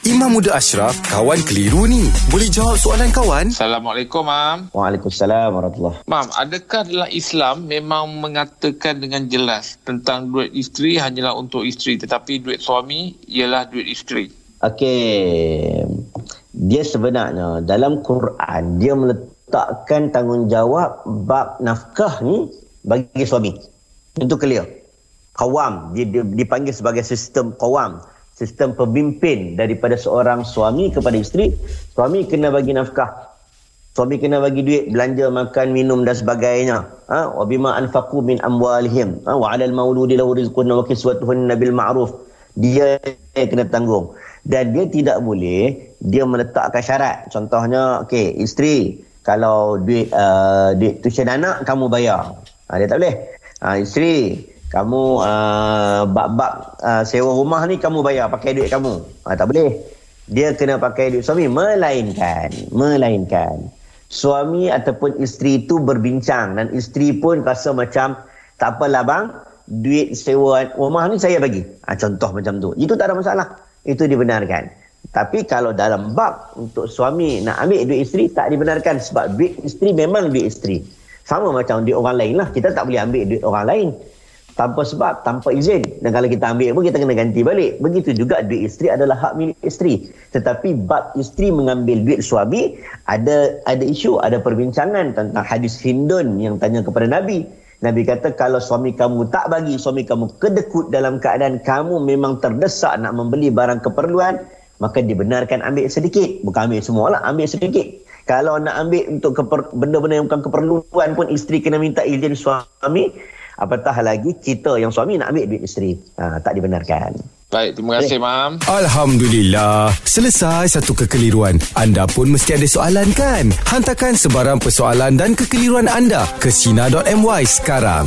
Imam Muda Ashraf, kawan keliru ni. Boleh jawab soalan kawan? Assalamualaikum, Mam. Waalaikumsalam warahmatullahi Mam, adakah dalam Islam memang mengatakan dengan jelas tentang duit isteri hanyalah untuk isteri tetapi duit suami ialah duit isteri? Okey. Dia sebenarnya dalam Quran dia meletakkan tanggungjawab bab nafkah ni bagi suami. Itu clear. Qawam dia, dia dipanggil sebagai sistem qawam sistem pemimpin daripada seorang suami kepada isteri suami kena bagi nafkah. Suami kena bagi duit belanja makan minum dan sebagainya. Ha? Wa bima anfaqu min amwalihim. Ha? Wa 'alal mauludi lahu rizqun wa kiswatuhun bil ma'ruf. Dia kena tanggung. Dan dia tidak boleh dia meletakkan syarat. Contohnya okey isteri kalau duit uh, duit tuition anak kamu bayar. Ha, dia tak boleh. Ha, isteri kamu uh, bab-bab uh, sewa rumah ni kamu bayar pakai duit kamu. Ha, tak boleh. Dia kena pakai duit suami. Melainkan. Melainkan. Suami ataupun isteri itu berbincang. Dan isteri pun rasa macam tak apalah bang. Duit sewa rumah ni saya bagi. Ha, contoh macam tu. Itu tak ada masalah. Itu dibenarkan. Tapi kalau dalam bab untuk suami nak ambil duit isteri tak dibenarkan. Sebab duit isteri memang duit isteri. Sama macam duit orang lain lah. Kita tak boleh ambil duit orang lain tanpa sebab, tanpa izin. Dan kalau kita ambil pun, kita kena ganti balik. Begitu juga duit isteri adalah hak milik isteri. Tetapi bab isteri mengambil duit suami, ada ada isu, ada perbincangan tentang hadis Hindun yang tanya kepada Nabi. Nabi kata, kalau suami kamu tak bagi, suami kamu kedekut dalam keadaan kamu memang terdesak nak membeli barang keperluan, maka dibenarkan ambil sedikit. Bukan ambil semua lah, ambil sedikit. Kalau nak ambil untuk keper, benda-benda yang bukan keperluan pun, isteri kena minta izin suami, apatah lagi kita yang suami nak ambil duit isteri. Ha, tak dibenarkan. Baik, terima kasih, eh. Mam. Alhamdulillah. Selesai satu kekeliruan. Anda pun mesti ada soalan kan? Hantarkan sebarang persoalan dan kekeliruan anda ke Sina.my sekarang.